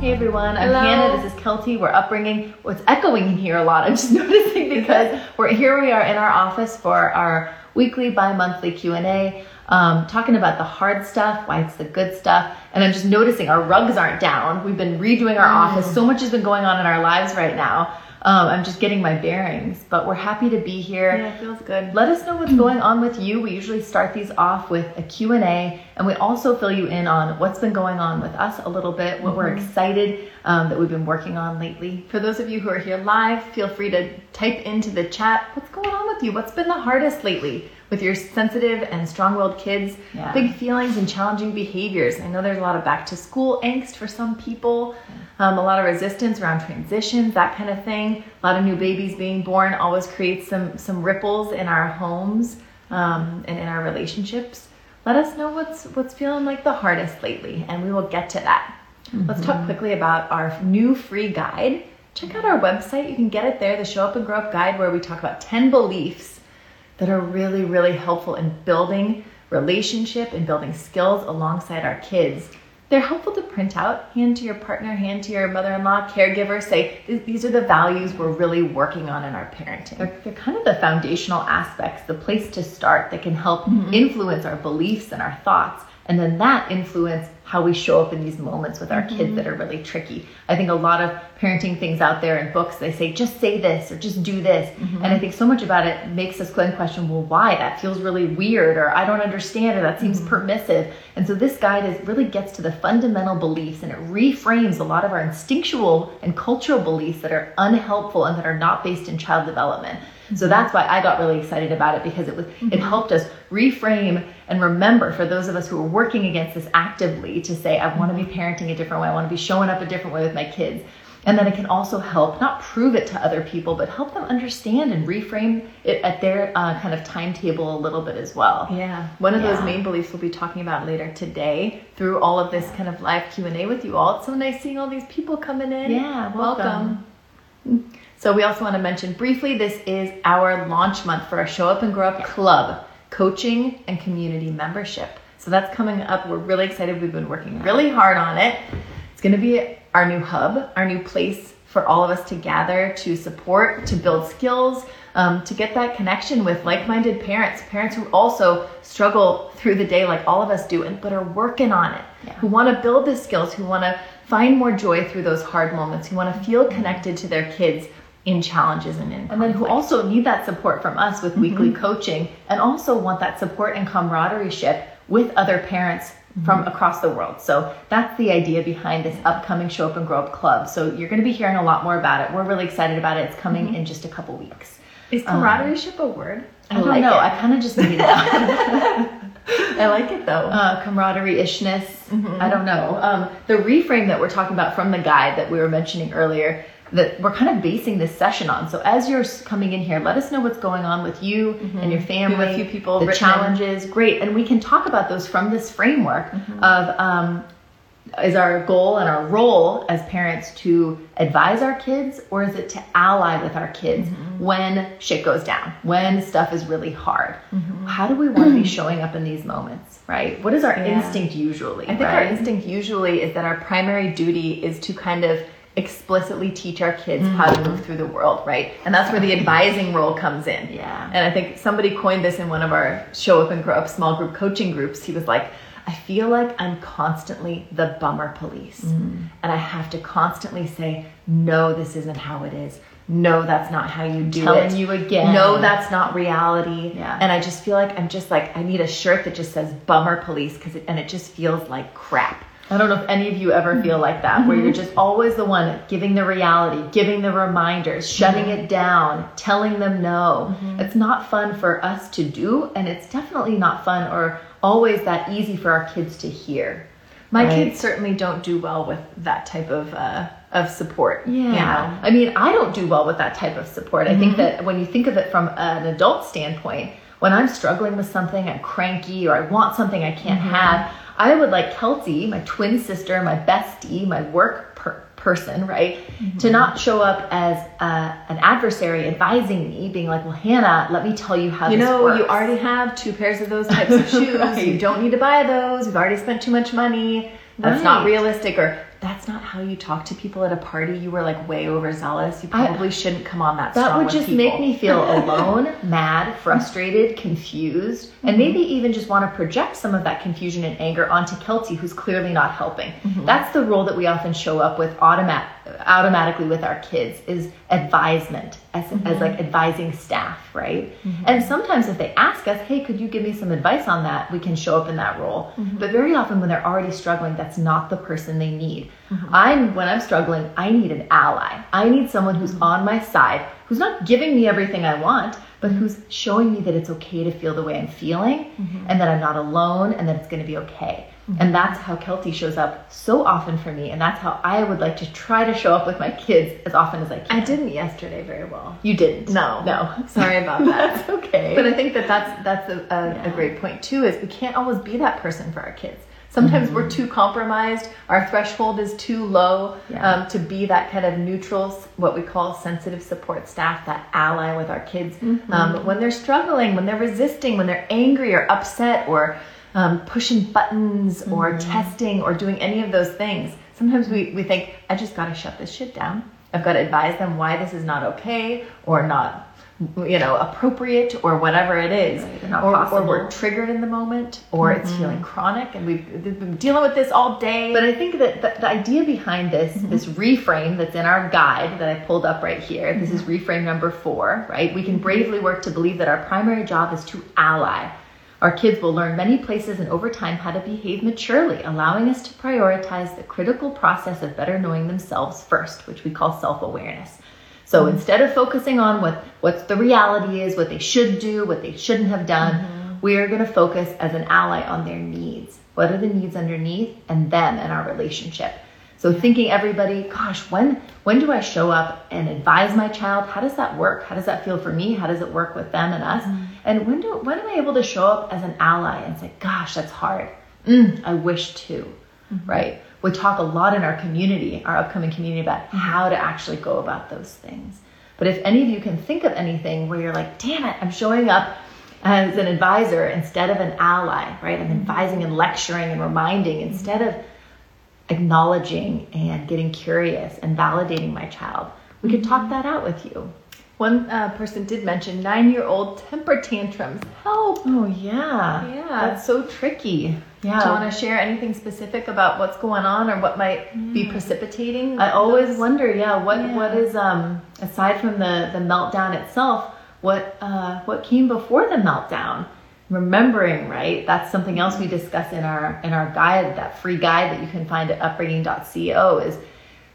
Hey everyone, I'm Hello. Hannah. This is Kelty. We're upbringing. Well, it's echoing in here a lot. I'm just noticing because we're here. We are in our office for our weekly, bi-monthly Q and A, um, talking about the hard stuff, why it's the good stuff, and I'm just noticing our rugs aren't down. We've been redoing our office. So much has been going on in our lives right now. Um, I'm just getting my bearings, but we're happy to be here. Yeah, it feels good. Let us know what's going on with you. We usually start these off with a Q&A, and we also fill you in on what's been going on with us a little bit, what we're excited um, that we've been working on lately. For those of you who are here live, feel free to type into the chat what's going on with you. What's been the hardest lately with your sensitive and strong-willed kids? Yeah. Big feelings and challenging behaviors. I know there's a lot of back to school angst for some people, um, a lot of resistance around transitions, that kind of thing. A lot of new babies being born always creates some some ripples in our homes um, and in our relationships. Let us know what's what's feeling like the hardest lately, and we will get to that. Let's talk quickly about our new free guide. Check out our website. You can get it there, the Show Up and Grow Up Guide, where we talk about 10 beliefs that are really, really helpful in building relationship and building skills alongside our kids. They're helpful to print out, hand to your partner, hand to your mother in law, caregiver, say, these are the values we're really working on in our parenting. They're, they're kind of the foundational aspects, the place to start that can help Mm-hmm. influence our beliefs and our thoughts. And then that influence how we show up in these moments with our Mm-hmm. kids that are really tricky. I think a lot of parenting things out there in books, they say, just say this or just do this. Mm-hmm. And I think so much about it makes us then question, well, why? That feels really weird or I don't understand or that seems Mm-hmm. permissive. And so this guide is really gets to the fundamental beliefs and it reframes a lot of our instinctual and cultural beliefs that are unhelpful and that are not based in child development. So that's why I got really excited about it because it was it mm-hmm. helped us reframe and remember for those of us who are working against this actively to say I want to be mm-hmm. parenting a different way, I want to be showing up a different way with my kids. And then it can also help not prove it to other people, but help them understand and reframe it at their uh, kind of timetable a little bit as well. Yeah, one of Yeah. those main beliefs we'll be talking about later today through all of this kind of live Q and A with you all. It's so nice seeing all these people coming in. Yeah, welcome. Mm. So we also want to mention briefly this is our launch month for our Show Up and Grow Up Club coaching and community membership. So that's coming up. We're really excited. We've been working really hard on it. It's going to be our new hub, our new place for all of us to gather, to support, to build skills, um, to get that connection with like-minded parents, parents who also struggle through the day like all of us do, and but are working on it, who want to build the skills, who want to find more joy through those hard moments, who want to feel connected to their kids in challenges and in And then who also need that support from us with mm-hmm. weekly coaching and also want that support and camaraderie ship with other parents from mm-hmm. across the world. So that's the idea behind this upcoming Show Up and Grow Up Club. So you're going to be hearing a lot more about it. We're really excited about it. It's coming mm-hmm. in just a couple weeks. is um, camaraderie ship a word? I don't like know. it. I kind of just made it up. I like it though. uh, camaraderie ishness. I don't know. Um, the reframe that we're talking about from the guide that we were mentioning earlier, that we're kind of basing this session on. So as you're coming in here, let us know what's going on with you and your family. A few people the challenges, great, and we can talk about those from this framework Mm-hmm. of. Um, is our goal and our role as parents to advise our kids or is it to ally with our kids Mm-hmm. when shit goes down when stuff is really hard Mm-hmm. how do we want to be showing up in these moments right what is our Yeah. instinct usually I think our instinct usually is that our primary duty is to kind of explicitly teach our kids mm-hmm. how to move through the world, right? And that's where the advising role comes in. Yeah. And I think somebody coined this in one of our show up and grow up small group coaching groups. He was like, I feel like I'm constantly the bummer police. Mm. And I have to constantly say, no, this isn't how it is. No, that's not how you do Telling it. you again. No, that's not reality. Yeah. And I just feel like I'm just like, I need a shirt that just says bummer police because it, and it just feels like crap. I don't know if any of you ever feel like that, where you're just always the one giving the reality, giving the reminders, shutting it down, telling them no. Mm-hmm. It's not fun for us to do, and it's definitely not fun or always that easy for our kids to hear. My right? kids certainly don't do well with that type of uh, of support. Yeah. You know? I mean, I don't do well with that type of support. Mm-hmm. I think mm-hmm. that when you think of it from an adult standpoint, when I'm struggling with something, I'm cranky, or I want something I can't mm-hmm. have I would like Kelty, my twin sister, my bestie, my work per- person, right, mm-hmm. to not show up as uh, an adversary advising me, being like, "Well, Hannah, let me tell you how." You know, works. you already have two pairs of those types of shoes. right. You don't need to buy those. You've already spent too much money. That's right. not realistic. Or that's not how you talk to people at a party. You were like way overzealous. You probably I, shouldn't come on that. That would just people. make me feel alone, mad, frustrated, confused, mm-hmm. and maybe even just want to project some of that confusion and anger onto Kelty, who's clearly not helping. Mm-hmm. That's the role that we often show up with automat automatically with our kids is advisement as, mm-hmm. as like advising staff, right? Mm-hmm. And sometimes if they ask us, hey, could you give me some advice on that? We can show up in that role. Mm-hmm. But very often when they're already struggling, that's not the person they need. Mm-hmm. I'm when I'm struggling, I need an ally. I need someone who's mm-hmm. on my side, who's not giving me everything I want, but who's showing me that it's okay to feel the way I'm feeling mm-hmm. and that I'm not alone and that it's going to be okay. Mm-hmm. And that's how Kelty shows up so often for me. And that's how I would like to try to show up with my kids as often as I can. I didn't yesterday very well. You didn't? No. No. Sorry about that. that's okay. But I think that that's, that's a, a, yeah. a great point too, is we can't always be that person for our kids. Sometimes mm-hmm. we're too compromised. Our threshold is too low yeah. um, to be that kind of neutral, what we call sensitive support staff, that ally with our kids. Mm-hmm. Um, when they're struggling, when they're resisting, when they're angry or upset or um, pushing buttons mm-hmm. or testing or doing any of those things, sometimes we, we think, I just got to shut this shit down. I've got to advise them why this is not okay or not you know appropriate or whatever it is right, or, or, we're triggered in the moment or mm-hmm. it's feeling chronic and we've been dealing with this all day but i think that the, the idea behind this mm-hmm. this reframe that's in our guide that i pulled up right here mm-hmm. this is reframe number four right we can bravely work to believe that our primary job is to ally our kids will learn many places and over time how to behave maturely, allowing us to prioritize the critical process of better knowing themselves first, which we call self awareness. So instead of focusing on what what the reality is, what they should do, what they shouldn't have done, mm-hmm. we are going to focus as an ally on their needs. What are the needs underneath and them and our relationship. So thinking everybody, gosh, when when do I show up and advise my child? How does that work? How does that feel for me? How does it work with them and us? Mm-hmm. And when do when am I able to show up as an ally and say, gosh, that's hard. Mm, I wish to, mm-hmm. right? we talk a lot in our community, our upcoming community, about how to actually go about those things. But if any of you can think of anything where you're like, damn it, I'm showing up as an advisor instead of an ally, right? I'm advising and lecturing and reminding instead of acknowledging and getting curious and validating my child. We could talk that out with you. One uh, person did mention nine year old temper tantrums. Help! Oh, yeah. Yeah. That's so tricky. Yeah. Do you want to share anything specific about what's going on or what might mm. be precipitating? I always those? wonder, yeah, what yeah. what is um aside from the the meltdown itself, what uh what came before the meltdown? Remembering, right? That's something else we discuss in our in our guide, that free guide that you can find at upbringing.co is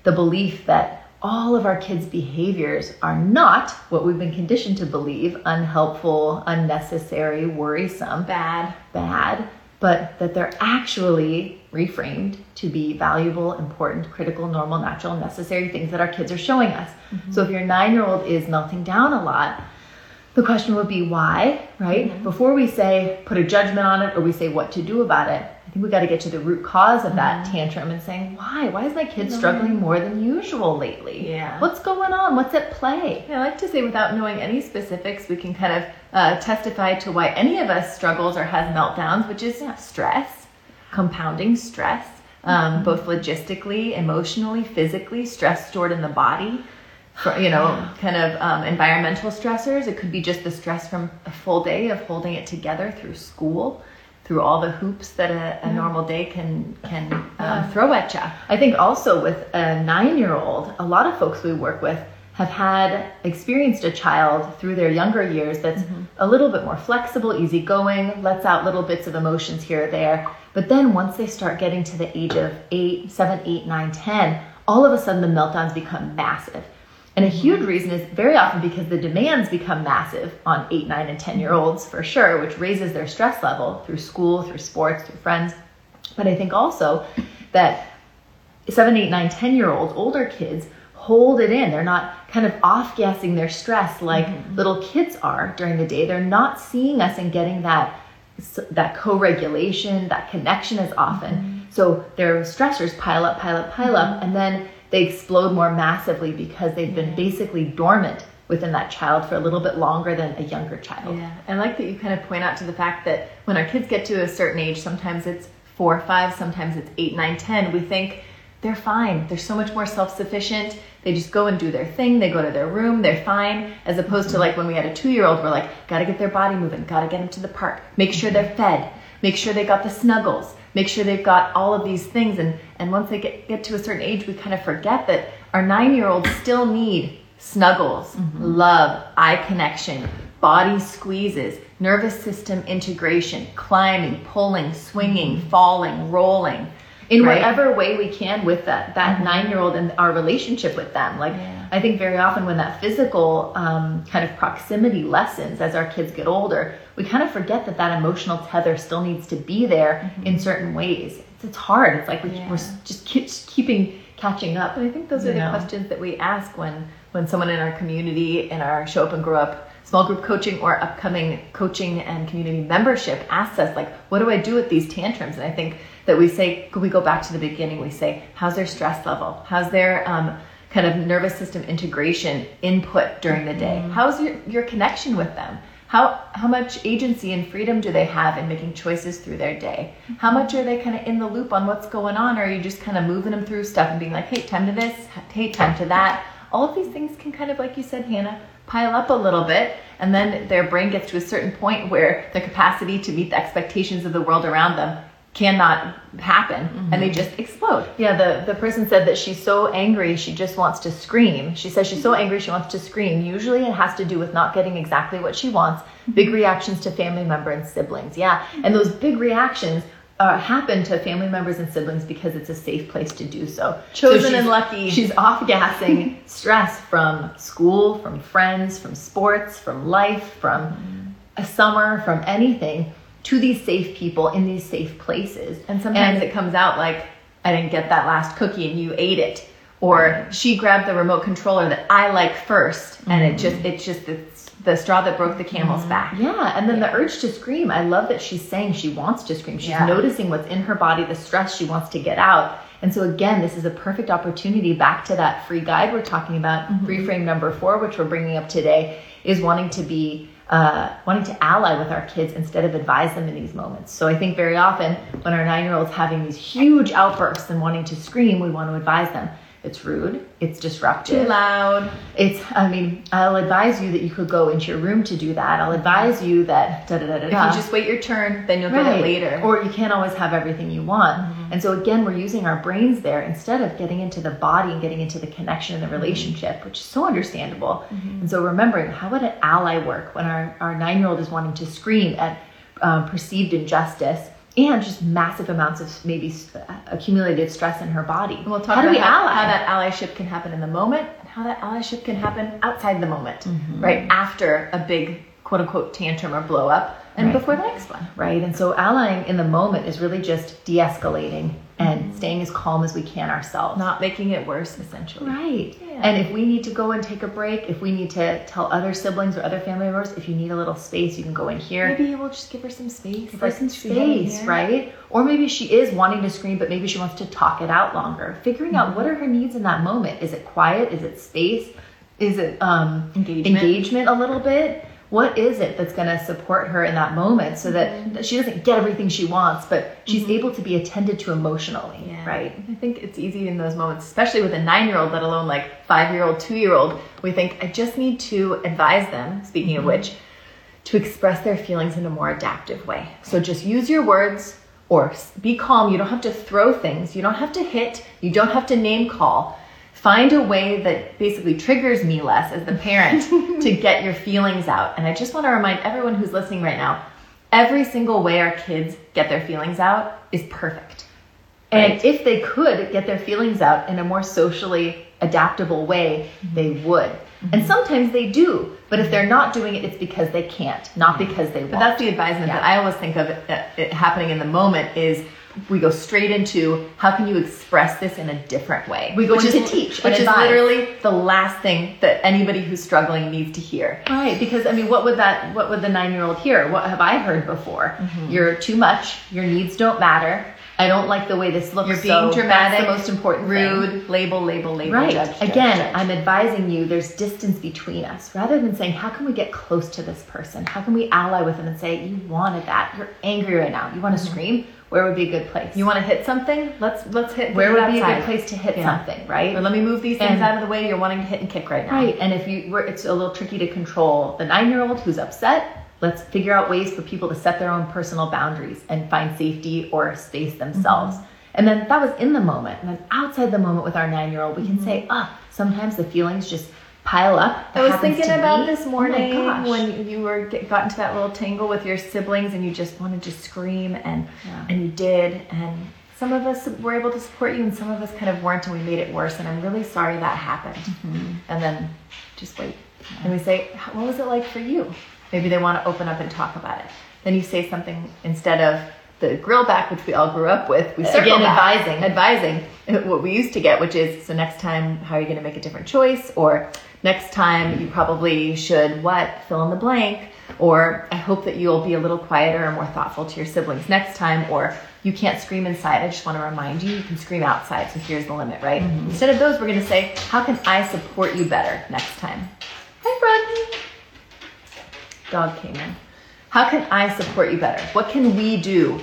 the belief that all of our kids' behaviors are not what we've been conditioned to believe unhelpful, unnecessary, worrisome, bad, bad, but that they're actually reframed to be valuable, important, critical, normal, natural, necessary things that our kids are showing us. Mm-hmm. So if your nine year old is melting down a lot, the question would be why, right? Mm-hmm. Before we say put a judgment on it or we say what to do about it, I think we got to get to the root cause of that mm-hmm. tantrum and saying, why? Why is my kid struggling more than usual lately? Yeah. What's going on? What's at play? Yeah, I like to say without knowing any specifics, we can kind of uh, testify to why any of us struggles or has meltdowns, which is stress, compounding stress. um, mm-hmm. both logistically, emotionally, physically, stress stored in the body. For, you know, kind of um, environmental stressors. It could be just the stress from a full day of holding it together through school through all the hoops that a, a normal day can can um, throw at you. I think also with a nine year old, a lot of folks we work with have had experienced a child through their younger years that's mm-hmm. a little bit more flexible, easygoing, lets out little bits of emotions here or there. But then once they start getting to the age of eight, seven, eight, nine, ten, all of a sudden the meltdowns become massive. And a huge reason is very often because the demands become massive on eight, nine, and 10 year olds for sure, which raises their stress level through school, through sports, through friends. But I think also that seven, eight, nine, 10 year olds, older kids, hold it in. They're not kind of off gassing their stress like mm-hmm. little kids are during the day. They're not seeing us and getting that that co-regulation, that connection as often. Mm-hmm. So their stressors pile up, pile up, pile mm-hmm. up, and then they explode more massively because they've been basically dormant within that child for a little bit longer than a younger child. Yeah, I like that you kind of point out to the fact that when our kids get to a certain age, sometimes it's four or five, sometimes it's eight, nine, ten, we think they're fine. They're so much more self sufficient. They just go and do their thing. They go to their room. They're fine. As opposed to like when we had a two year old, we're like, gotta get their body moving, gotta get them to the park, make sure they're fed, make sure they got the snuggles, make sure they've got all of these things. And, and once they get, get to a certain age, we kind of forget that our nine year olds still need snuggles, mm-hmm. love, eye connection, body squeezes, nervous system integration, climbing, pulling, swinging, mm-hmm. falling, rolling. In right? whatever way we can with that that mm-hmm. nine year old and our relationship with them. Like yeah. I think very often when that physical um, kind of proximity lessens as our kids get older, we kind of forget that that emotional tether still needs to be there mm-hmm. in certain ways. It's, it's hard. It's like we, are just keep, keeping catching up. And I think those are the questions that we ask when when someone in our community in our show up and grow up small group coaching or upcoming coaching and community membership asks us like what do i do with these tantrums? And i think that we say we go back to the beginning? We say how's their stress level? How's their um, kind of nervous system integration input during the day? Mm-hmm. how's your, your connection with them? How how much agency and freedom do they have in making choices through their day? How much are they kind of in the loop on what's going on, or are you just kind of moving them through stuff and being like, hey, time to this, hey, time to that? All of these things can kind of, like you said, Hannah, pile up a little bit, and then their brain gets to a certain point where the capacity to meet the expectations of the world around them cannot happen mm-hmm. and they just explode. Yeah, the, the person said that she's so angry she just wants to scream. She says she's so angry she wants to scream. Usually it has to do with not getting exactly what she wants, big mm-hmm. reactions to family member and siblings. Yeah, and those big reactions uh, happen to family members and siblings because it's a safe place to do so. Chosen so and lucky. She's off gassing stress from school, from friends, from sports, from life, from a summer, from anything to these safe people in these safe places. And sometimes and, it comes out like, I didn't get that last cookie and you ate it. Or she grabbed the remote controller that I like 1st and mm-hmm. it just, it's just the, the straw that broke the camel's mm-hmm. back. Yeah. And then yeah. the urge to scream. I love that she's saying she wants to scream. She's yeah. noticing what's in her body, the stress she wants to get out. And so again, this is a perfect opportunity back to that free guide we're talking about, mm-hmm. reframe number four, which we're bringing up today, is wanting to be uh, wanting to ally with our kids instead of advise them in these moments. So I think very often when our nine year old's having these huge outbursts and wanting to scream, we want to advise them it's rude. It's disruptive. Too loud. It's, I mean, I'll advise you that you could go into your room to do that. I'll advise you that da da da da. If you just wait your turn, then you'll right. get it later. Or you can't always have everything you want. Mm-hmm. And so, again, we're using our brains there instead of getting into the body and getting into the connection and the mm-hmm. relationship, mm-hmm. which is so understandable. Mm-hmm. And so, remembering how would an ally work when our, our nine year old is wanting to scream at um, perceived injustice? And just massive amounts of maybe accumulated stress in her body. And we'll talk how about how, how, that allyship can happen in the moment and how that allyship can happen outside the moment, mm-hmm. right? After a big quote unquote tantrum or blow up and right. before the next one. Right. And so allying in the moment is really just de escalating and mm-hmm. staying as calm as we can ourselves. Not making it worse, essentially. Right. Yeah. And if we need to go and take a break, if we need to tell other siblings or other family members, if you need a little space, you can go in here. Maybe we'll just give her some space. Give her some space, right? Or maybe she is wanting to scream, but maybe she wants to talk it out longer. Figuring mm-hmm. out what are her needs in that moment. Is it quiet? Is it space? Is it um, engagement. engagement a little bit? What is it that's going to support her in that moment so that, Mm-hmm. that she doesn't get everything she wants, but she's able to be attended to emotionally, Yeah. right? I think it's easy in those moments, especially with a nine year old, let alone like five year old, two year old. We think, I just need to advise them, speaking of which, to express their feelings in a more adaptive way. So just use your words or be calm. You don't have to throw things, you don't have to hit, you don't have to name call. Find a way that basically triggers me less as the parent to get your feelings out. And I just want to remind everyone who's listening right now every single way our kids get their feelings out is perfect. And if they could get their feelings out in a more socially adaptable way, they would. And sometimes they do, but if they're not doing it, it's because they can't, not because they won't. But that's the advisement Yeah. that I always think of it, uh, it happening in the moment is we go straight into how can you express this in a different way? We go which into is, teach which is literally the last thing that anybody who's struggling needs to hear. Right, because I mean, what would that? What would the nine-year-old hear? What have I heard before? Mm-hmm. You're too much. Your needs don't matter. I don't like the way this looks. You're being so dramatic, That's the most important thing. rude, label, label, label, Right. judge, judge, Again, judge. I'm advising you there's distance between us rather than saying, how can we get close to this person? How can we ally with them and say, you wanted that. You're angry right now. You want to scream? Where would be a good place? Mm-hmm. you want to hit something? Let's let's hit. Where would be a good place to hit Yeah. something, right? Or let me move these things And- out of the way. You're wanting to hit and kick right now. Right, and if you were, it's a little tricky to control the nine-year-old who's upset. Let's figure out ways for people to set their own personal boundaries and find safety or space themselves. Mm-hmm. And then that was in the moment, and then outside the moment with our nine-year-old, we can say, "Ah, sometimes the feelings just pile up." I was thinking about me. this Oh morning gosh. when you were get, got into that little tangle with your siblings and you just wanted to scream and Yeah. and you did and some of us were able to support you and some of us kind of weren't and we made it worse and I'm really sorry that happened. Mm-hmm. And then just wait. And we say, what was it like for you? Maybe they want to open up and talk about it. Then you say something instead of the grill back, which we all grew up with. We circle Again, advising. advising what we used to get, which is so next time, how are you going to make a different choice? Or next time, you probably should what? Fill in the blank. Or I hope that you'll be a little quieter and more thoughtful to your siblings next time. Or you can't scream inside. I just want to remind you, you can scream outside. So here's the limit, right? Mm-hmm. Instead of those, we're going to say, how can I support you better next time? Hi, Rodney. Dog came in. How can I support you better? What can we do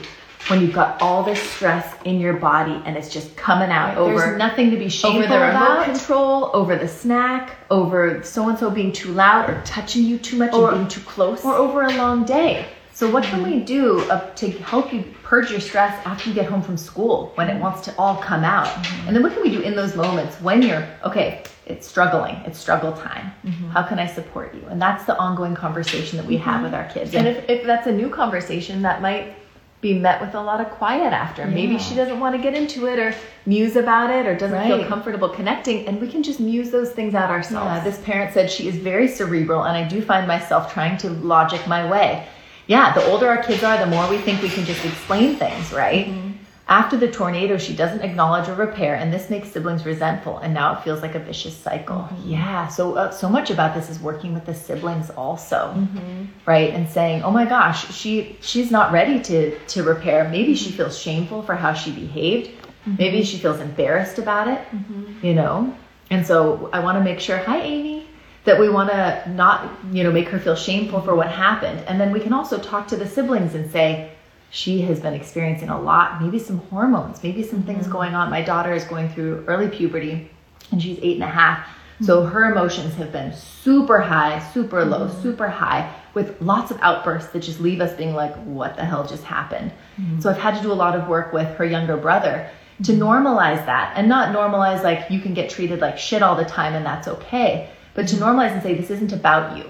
when you've got all this stress in your body and it's just coming out over There's nothing to be shameful over the remote about. control, over the snack, over so and so being too loud or touching you too much Or- and being too close. or over a long day. So what can we do to help you purge your stress after you get home from school when it wants to all come out? Mm-hmm. And then what can we do in those moments when you're okay, it's struggling, it's struggle time. Mm-hmm. How can I support you? And that's the ongoing conversation that we have mm-hmm. with our kids. and if, if that's a new conversation, that might be met with a lot of quiet after. Maybe she doesn't want to get into it or muse about it or doesn't feel comfortable connecting, and we can just muse those things out ourselves. Yeah, this parent said she is very cerebral, and I do find myself trying to logic my way. Yeah, the older our kids are, the more we think we can just explain things, right? Mm-hmm. After the tornado, she doesn't acknowledge or repair, and this makes siblings resentful, and now it feels like a vicious cycle. Mm-hmm. Yeah, so uh, so much about this is working with the siblings also, mm-hmm. right? And saying, "Oh my gosh, she she's not ready to to repair. Maybe she mm-hmm. feels shameful for how she behaved. Maybe she feels embarrassed about it, you know." And so I want to make sure, hi Amy, that we want to not, you know, make her feel shameful for what happened. And then we can also talk to the siblings and say, she has been experiencing a lot, maybe some hormones, maybe some things mm-hmm. going on. My daughter is going through early puberty and she's eight and a half. So mm-hmm. her emotions have been super high, super low, mm-hmm. super high, with lots of outbursts that just leave us being like, what the hell just happened? So I've had to do a lot of work with her younger brother to normalize that and not normalize like you can get treated like shit all the time and that's okay, but to normalize and say, this isn't about you.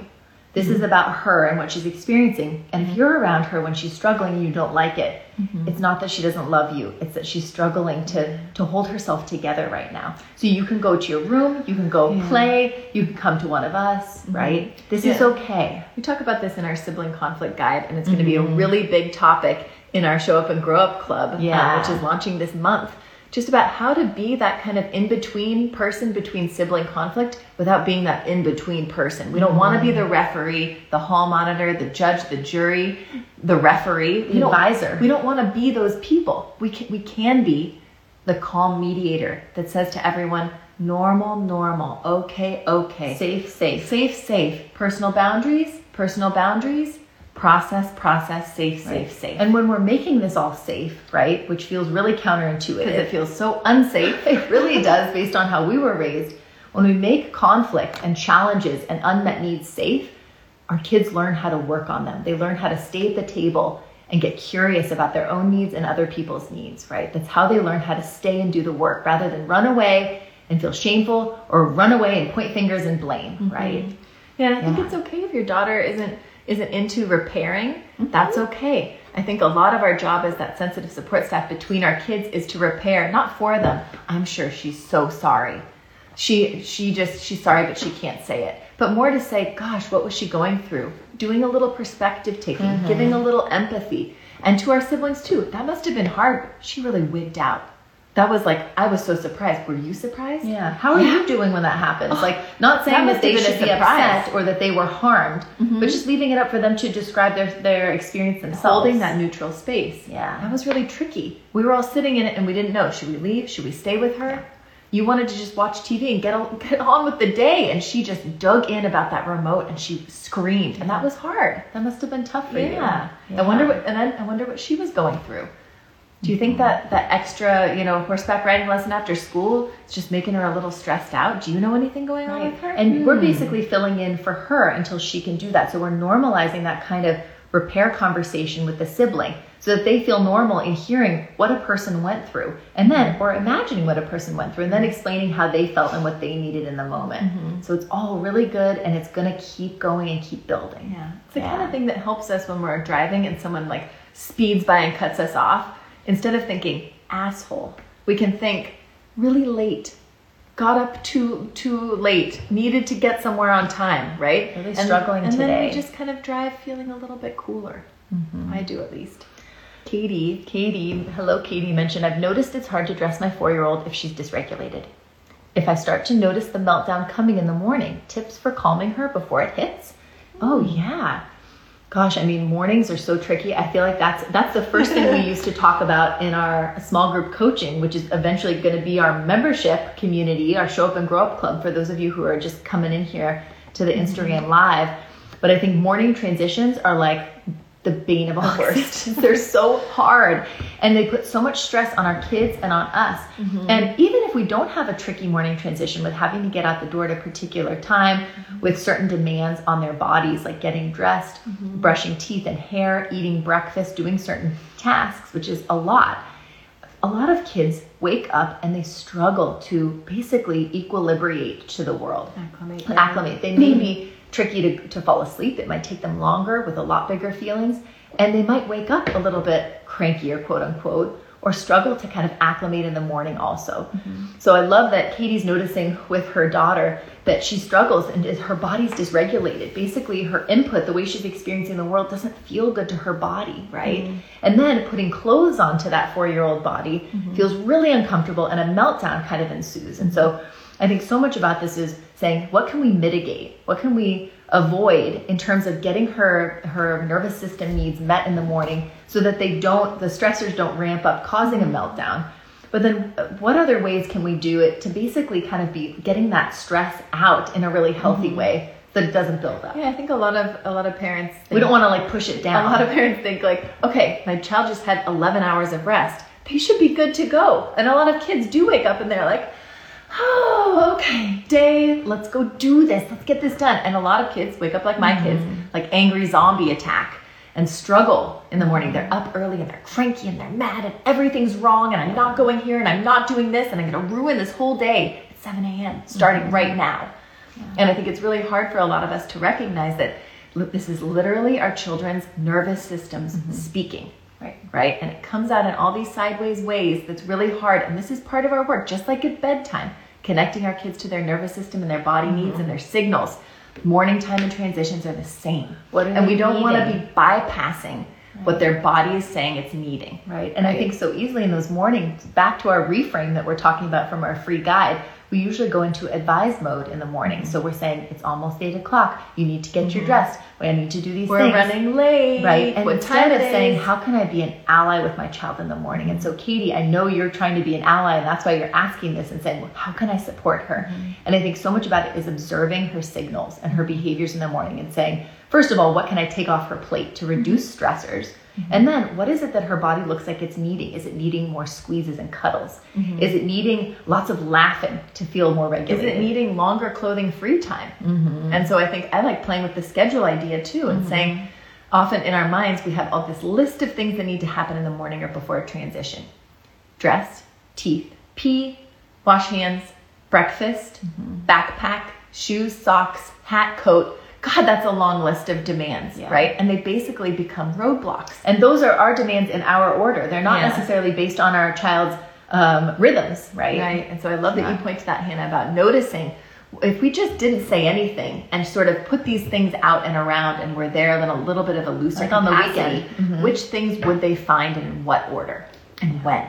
This is mm-hmm. about her and what she's experiencing. And if mm-hmm. you're around her when she's struggling and you don't like it, mm-hmm. it's not that she doesn't love you. It's that she's struggling to to hold herself together right now. So you can go to your room, you can go play, you can come to one of us, right? This is okay. We talk about this in our sibling conflict guide, and it's going to be a really big topic in our Show Up and Grow Up Club, uh, which is launching this month. Just about how to be that kind of in between person between sibling conflict without being that in between person. We don't want to be the mm-hmm. referee, the hall monitor, the judge, the jury, the referee, The we advisor. We don't want to be those people. We can, we can be the calm mediator that says to everyone, normal, normal, okay, okay. Safe, safe. Safe, safe. Personal boundaries, personal boundaries, process, process, safe, safe, safe. And when we're making this all safe, right, which feels really counterintuitive, because it feels so unsafe. it really does based on how we were raised. When we make conflict and challenges and unmet needs safe, our kids learn how to work on them. They learn how to stay at the table and get curious about their own needs and other people's needs, right? That's how they learn how to stay and do the work rather than run away and feel shameful or run away and point fingers and blame, mm-hmm. right? Yeah, I think yeah. it's okay if your daughter isn't isn't into repairing. Mm-hmm. That's okay. I think a lot of our job as that sensitive support staff between our kids is to repair, not for them. I'm sure she's so sorry. She she just she's sorry but she can't say it. But more to say, gosh, what was she going through? Doing a little perspective taking, mm-hmm. giving a little empathy. And to our siblings too. That must have been hard. She really wigged out that was like I was so surprised. Were you surprised? Yeah. How are yeah. you doing when that happens? Oh, like not saying that, that they should be upset or that they were harmed, mm-hmm. but just leaving it up for them to describe their their experience themselves. Holding that neutral space. Yeah. That was really tricky. We were all sitting in it and we didn't know. Should we leave? Should we stay with her? Yeah. You wanted to just watch TV and get on, get on with the day, and she just dug in about that remote and she screamed, and that was hard. That must have been tough for yeah. you. Yeah. I wonder what, and then I wonder what she was going through. Do you think that that extra, you know, horseback riding lesson after school is just making her a little stressed out? Do you know anything going on with her? And we're hmm. basically filling in for her until she can do that. So we're normalizing that kind of repair conversation with the sibling so that they feel normal in hearing what a person went through and then or imagining what a person went through and then explaining how they felt and what they needed in the moment mm-hmm. so it's all really good and it's going to keep going and keep building yeah it's the yeah. kind of thing that helps us when we're driving and someone like speeds by and cuts us off Instead of thinking asshole, we can think really late. Got up too too late. Needed to get somewhere on time, right? Really and, struggling and today. And then we just kind of drive feeling a little bit cooler. Mm-hmm. I do at least. Katie, Katie, hello Katie mentioned I've noticed it's hard to dress my 4-year-old if she's dysregulated. If I start to notice the meltdown coming in the morning, tips for calming her before it hits? Oh yeah gosh i mean mornings are so tricky i feel like that's that's the first thing we used to talk about in our small group coaching which is eventually going to be our membership community our show up and grow up club for those of you who are just coming in here to the instagram mm-hmm. live but i think morning transitions are like the bane of our existence. They're so hard and they put so much stress on our kids and on us. Mm-hmm. And even if we don't have a tricky morning transition with having to get out the door at a particular time mm-hmm. with certain demands on their bodies, like getting dressed, mm-hmm. brushing teeth and hair, eating breakfast, doing certain tasks, which is a lot. A lot of kids wake up and they struggle to basically equilibrate to the world. Acclimate. Acclimate. They may be tricky to, to fall asleep. It might take them longer with a lot bigger feelings. And they might wake up a little bit crankier, quote unquote, or struggle to kind of acclimate in the morning also. Mm-hmm. So I love that Katie's noticing with her daughter that she struggles and her body's dysregulated. Basically, her input, the way she's experiencing the world, doesn't feel good to her body, right? Mm-hmm. And then putting clothes onto that four year old body mm-hmm. feels really uncomfortable and a meltdown kind of ensues. And so I think so much about this is saying, what can we mitigate? What can we avoid in terms of getting her her nervous system needs met in the morning so that they don't the stressors don't ramp up causing a meltdown? But then uh, what other ways can we do it to basically kind of be getting that stress out in a really healthy mm-hmm. way so that it doesn't build up? Yeah i think a lot of a lot of parents think, we don't want to like push it down a lot of parents think like okay my child just had 11 hours of rest. They should be good to go. And a lot of kids do wake up and they're like oh, okay, day, let's go do this, let's get this done. And a lot of kids wake up like my mm-hmm. kids, like angry zombie attack and struggle in the morning. They're up early and they're cranky and they're mad and everything's wrong and I'm not going here and I'm not doing this and I'm going to ruin this whole day at 7 a.m. starting mm-hmm. right now. Yeah. And I think it's really hard for a lot of us to recognize that this is literally our children's nervous systems mm-hmm. speaking. Right. Right. And it comes out in all these sideways ways that's really hard. And this is part of our work, just like at bedtime, connecting our kids to their nervous system and their body mm-hmm. needs and their signals. Morning time and transitions are the same. and we don't want to be bypassing right. what their body is saying it's needing. Right. And right. I think so easily in those mornings, back to our reframe that we're talking about from our free guide, we usually go into advised mode in the morning. So we're saying it's almost eight o'clock. You need to get mm-hmm. your dressed. I need to do these we're things. We're running late. Right. And what instead of saying, how can I be an ally with my child in the morning? And so, Katie, I know you're trying to be an ally, and that's why you're asking this and saying, well, how can I support her? Mm-hmm. And I think so much about it is observing her signals and her behaviors in the morning and saying, first of all, what can I take off her plate to reduce mm-hmm. stressors? Mm-hmm. And then what is it that her body looks like it's needing? Is it needing more squeezes and cuddles? Mm-hmm. Is it needing lots of laughing to feel more regulated? Is it needing longer clothing free time? Mm-hmm. And so I think I like playing with the schedule idea too and mm-hmm. saying, often in our minds, we have all this list of things that need to happen in the morning or before a transition dress, teeth, pee, wash hands, breakfast, mm-hmm. backpack, shoes, socks, hat, coat God, that's a long list of demands, yeah. right? And they basically become roadblocks. And those are our demands in our order. They're not yeah. necessarily based on our child's um, rhythms, right? Right. And so I love that yeah. you point to that, Hannah, about noticing if we just didn't say anything and sort of put these things out and around and we're there then a little bit of a looser like on the weekend, mm-hmm. which things would they find and in what order and when?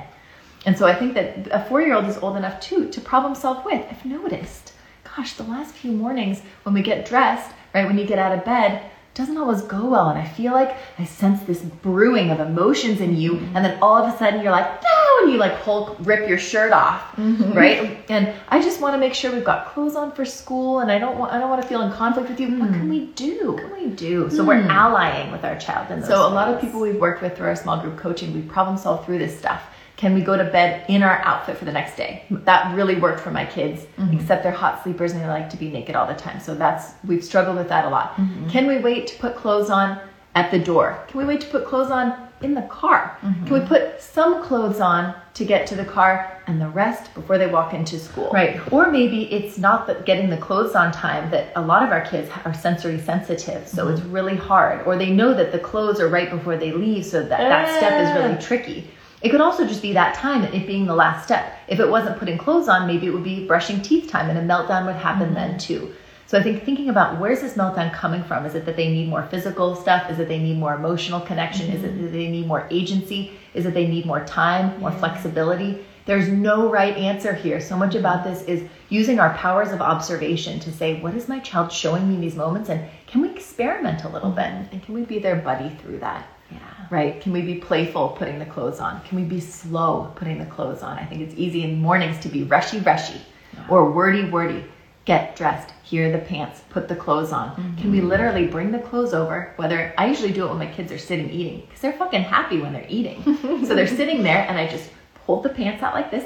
And so I think that a four year old is old enough too to problem solve with. I've noticed, gosh, the last few mornings when we get dressed, right? When you get out of bed, doesn't always go well. And I feel like I sense this brewing of emotions in you. And then all of a sudden you're like, no, and you like Hulk rip your shirt off, mm-hmm. right? And I just want to make sure we've got clothes on for school and I don't want, I don't want to feel in conflict with you. Mm. What can we do? What can we do? So mm. we're allying with our child. In so a lot of people we've worked with through our small group coaching, we problem solve through this stuff. Can we go to bed in our outfit for the next day? That really worked for my kids, mm-hmm. except they're hot sleepers and they like to be naked all the time. So that's, we've struggled with that a lot. Mm-hmm. Can we wait to put clothes on at the door? Can we wait to put clothes on in the car? Mm-hmm. Can we put some clothes on to get to the car and the rest before they walk into school? Right. Or maybe it's not that getting the clothes on time that a lot of our kids are sensory sensitive, so mm-hmm. it's really hard. Or they know that the clothes are right before they leave, so that, that step is really tricky. It could also just be that time, it being the last step. If it wasn't putting clothes on, maybe it would be brushing teeth time, and a meltdown would happen mm-hmm. then too. So I think thinking about where's this meltdown coming from? Is it that they need more physical stuff? Is it they need more emotional connection? Mm-hmm. Is it mm-hmm. that they need more agency? Is it they need more time, more yeah. flexibility? There's no right answer here. So much about this is using our powers of observation to say, what is my child showing me in these moments? And can we experiment a little mm-hmm. bit? And can we be their buddy through that? Yeah. Right? Can we be playful putting the clothes on? Can we be slow putting the clothes on? I think it's easy in mornings to be rushy, rushy yeah. or wordy, wordy. Get dressed. Here the pants. Put the clothes on. Mm-hmm. Can we literally bring the clothes over? Whether I usually do it when my kids are sitting eating because they're fucking happy when they're eating. so they're sitting there and I just hold the pants out like this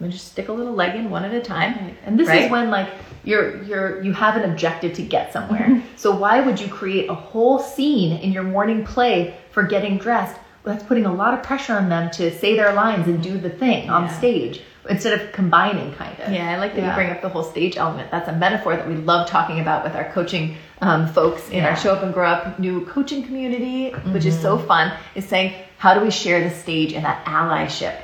and just stick a little leg in one at a time. Right. And this right? is when like you're you're you have an objective to get somewhere. Mm-hmm. so why would you create a whole scene in your morning play for getting dressed? Well, that's putting a lot of pressure on them to say their lines and do the thing yeah. on stage instead of combining kind of. Yeah, I like that yeah. you bring up the whole stage element. That's a metaphor that we love talking about with our coaching um, folks in yeah. our Show Up and Grow Up new coaching community, mm-hmm. which is so mm-hmm. fun, is saying, how do we share the stage and that allyship?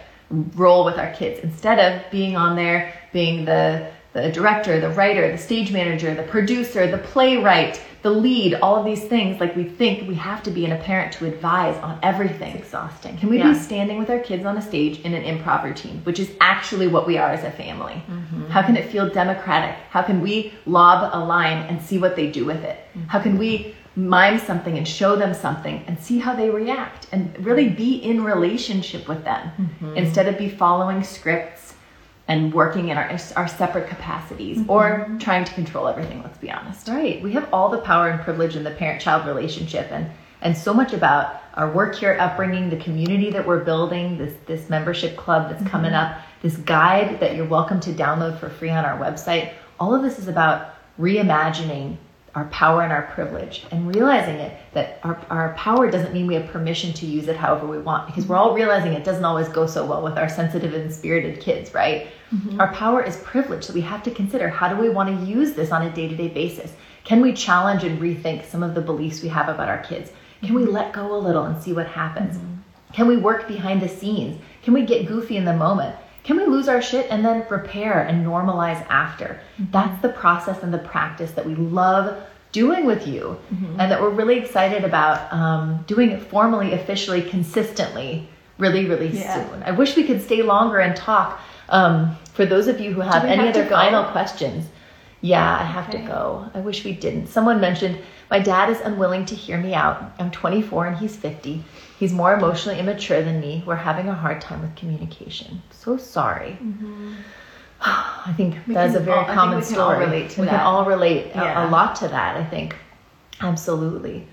Role with our kids instead of being on there being the the director, the writer, the stage manager, the producer, the playwright, the lead, all of these things, like we think we have to be in a parent to advise on everything. It's exhausting. Can we yeah. be standing with our kids on a stage in an improv routine, which is actually what we are as a family? Mm-hmm. How can it feel democratic? How can we lob a line and see what they do with it? Mm-hmm. How can we mime something and show them something and see how they react and really be in relationship with them mm-hmm. instead of be following scripts and working in our, our separate capacities mm-hmm. or trying to control everything let's be honest right we have all the power and privilege in the parent-child relationship and and so much about our work here upbringing the community that we're building this this membership club that's mm-hmm. coming up this guide that you're welcome to download for free on our website all of this is about reimagining our power and our privilege and realizing it that our, our power doesn't mean we have permission to use it however we want because we're all realizing it doesn't always go so well with our sensitive and spirited kids right? Mm-hmm. our power is privilege so we have to consider how do we want to use this on a day-to-day basis? Can we challenge and rethink some of the beliefs we have about our kids? Can we let go a little and see what happens? Mm-hmm. can we work behind the scenes? Can we get goofy in the moment can we lose our shit and then repair and normalize after? Mm-hmm. That's the process and the practice that we love doing with you mm-hmm. and that we're really excited about um, doing it formally, officially, consistently, really, really yeah. soon. I wish we could stay longer and talk. Um, For those of you who have any have other final questions, yeah, I have okay. to go. I wish we didn't. Someone mentioned my dad is unwilling to hear me out. I'm 24 and he's 50. He's more emotionally immature than me. We're having a hard time with communication. So sorry. Mm-hmm. I think that's a very all, common we story. Can all relate to we that. can all relate yeah. a, a lot to that. I think absolutely.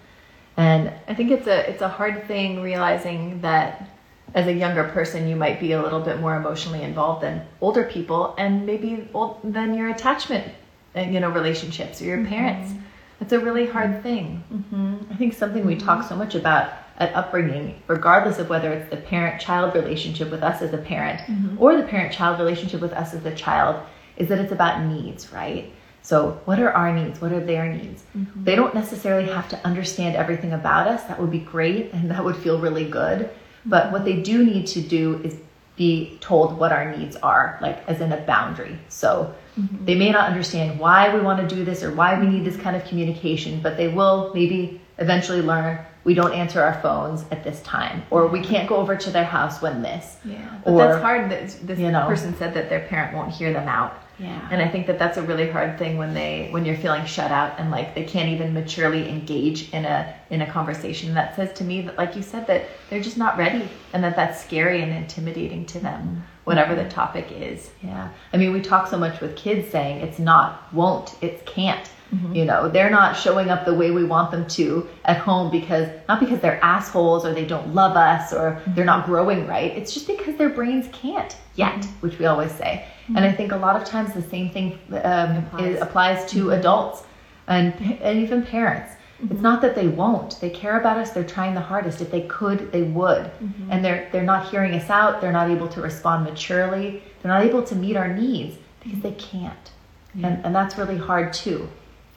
And I think it's a it's a hard thing realizing that as a younger person you might be a little bit more emotionally involved than older people and maybe old, than your attachment you know relationships or your mm-hmm. parents it's a really hard thing mm-hmm. i think something we talk so much about at upbringing regardless of whether it's the parent child relationship with us as a parent mm-hmm. or the parent child relationship with us as a child is that it's about needs right so what are our needs what are their needs mm-hmm. they don't necessarily have to understand everything about us that would be great and that would feel really good but what they do need to do is be told what our needs are, like as in a boundary. So mm-hmm. they may not understand why we want to do this or why we need this kind of communication, but they will maybe eventually learn we don't answer our phones at this time or we can't go over to their house when this. Yeah. But or, that's hard that this you know, person said that their parent won't hear them out. Yeah. And I think that that's a really hard thing when they when you're feeling shut out and like they can't even maturely engage in a in a conversation that says to me that like you said that they're just not ready and that that's scary and intimidating to them mm-hmm. whatever the topic is. Yeah. I mean, we talk so much with kids saying it's not won't, it's can't. Mm-hmm. You know, they're not showing up the way we want them to at home because not because they're assholes or they don't love us or mm-hmm. they're not growing right. It's just because their brains can't yet, mm-hmm. which we always say. Mm-hmm. And I think a lot of times the same thing um, applies. applies. to mm-hmm. adults and, and even parents. It's mm-hmm. not that they won't. They care about us. They're trying the hardest. If they could, they would. And they're they're not hearing us out. They're not able to respond maturely. They're not able to meet our needs because they can't. Yeah. And and that's really hard too.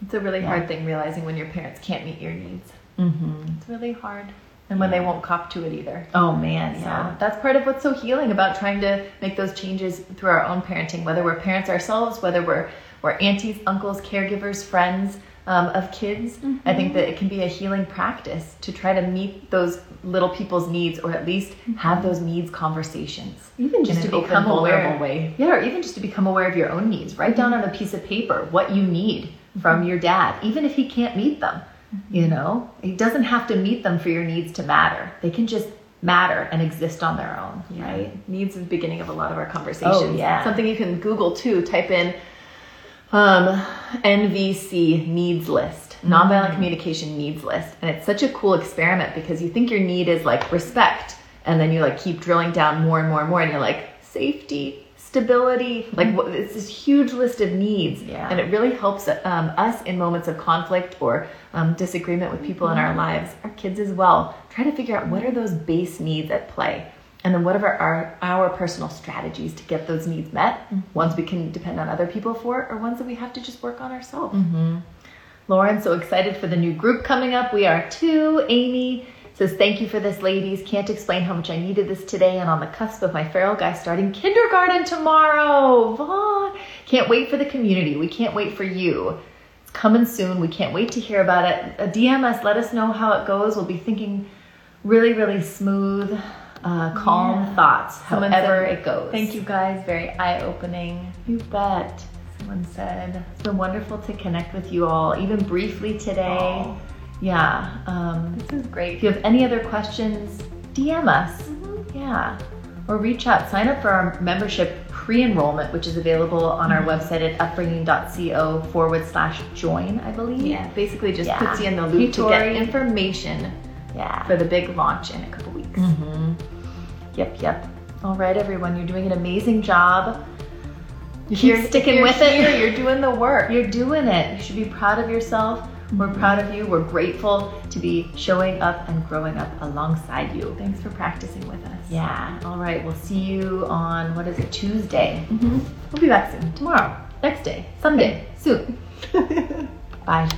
It's a really yeah. hard thing realizing when your parents can't meet your needs. Mm-hmm. It's really hard. And when they won't cop to it either. Oh man, so yeah. That's part of what's so healing about trying to make those changes through our own parenting, whether we're parents ourselves, whether we're we're aunties, uncles, caregivers, friends um, of kids. Mm-hmm. I think that it can be a healing practice to try to meet those little people's needs, or at least mm-hmm. have those needs conversations. Even just to become aware. Way. Yeah, or even just to become aware of your own needs. Write down on a piece of paper what you need from your dad, even if he can't meet them. Mm-hmm. You know, it doesn't have to meet them for your needs to matter. They can just matter and exist on their own, yeah. right? Needs is the beginning of a lot of our conversations. Oh, yeah. Something you can Google too. Type in um, NVC needs list, mm-hmm. nonviolent communication needs list, and it's such a cool experiment because you think your need is like respect, and then you like keep drilling down more and more and more, and you're like safety, stability like it's this huge list of needs yeah. and it really helps um, us in moments of conflict or um, disagreement with people mm-hmm. in our lives our kids as well try to figure out what are those base needs at play and then what are our, our personal strategies to get those needs met mm-hmm. ones we can depend on other people for or ones that we have to just work on ourselves mm-hmm. lauren so excited for the new group coming up we are too amy Says, thank you for this, ladies. Can't explain how much I needed this today and on the cusp of my feral guy starting kindergarten tomorrow. Vaughn. Can't wait for the community. We can't wait for you. It's coming soon. We can't wait to hear about it. A DM us. Let us know how it goes. We'll be thinking really, really smooth, uh, calm yeah. thoughts, Someone however said, it goes. Thank you guys. Very eye opening. You bet. Someone said, it's been wonderful to connect with you all, even briefly today. Yeah. Um, this is great. If you have any other questions, DM us. Mm-hmm. Yeah. Or reach out. Sign up for our membership pre enrollment, which is available on mm-hmm. our website at upbringing.co forward slash join, I believe. Yeah. Basically, just yeah. puts you in the loop to get information yeah. for the big launch in a couple weeks. Mm-hmm. Yep, yep. All right, everyone. You're doing an amazing job. you're sticking with here, it. You're doing the work. You're doing it. You should be proud of yourself. We're proud of you. We're grateful to be showing up and growing up alongside you. Thanks for practicing with us. Yeah. All right. We'll see you on, what is it, Tuesday? Mm-hmm. We'll be back soon. Tomorrow. Next day. Someday. Soon. Bye.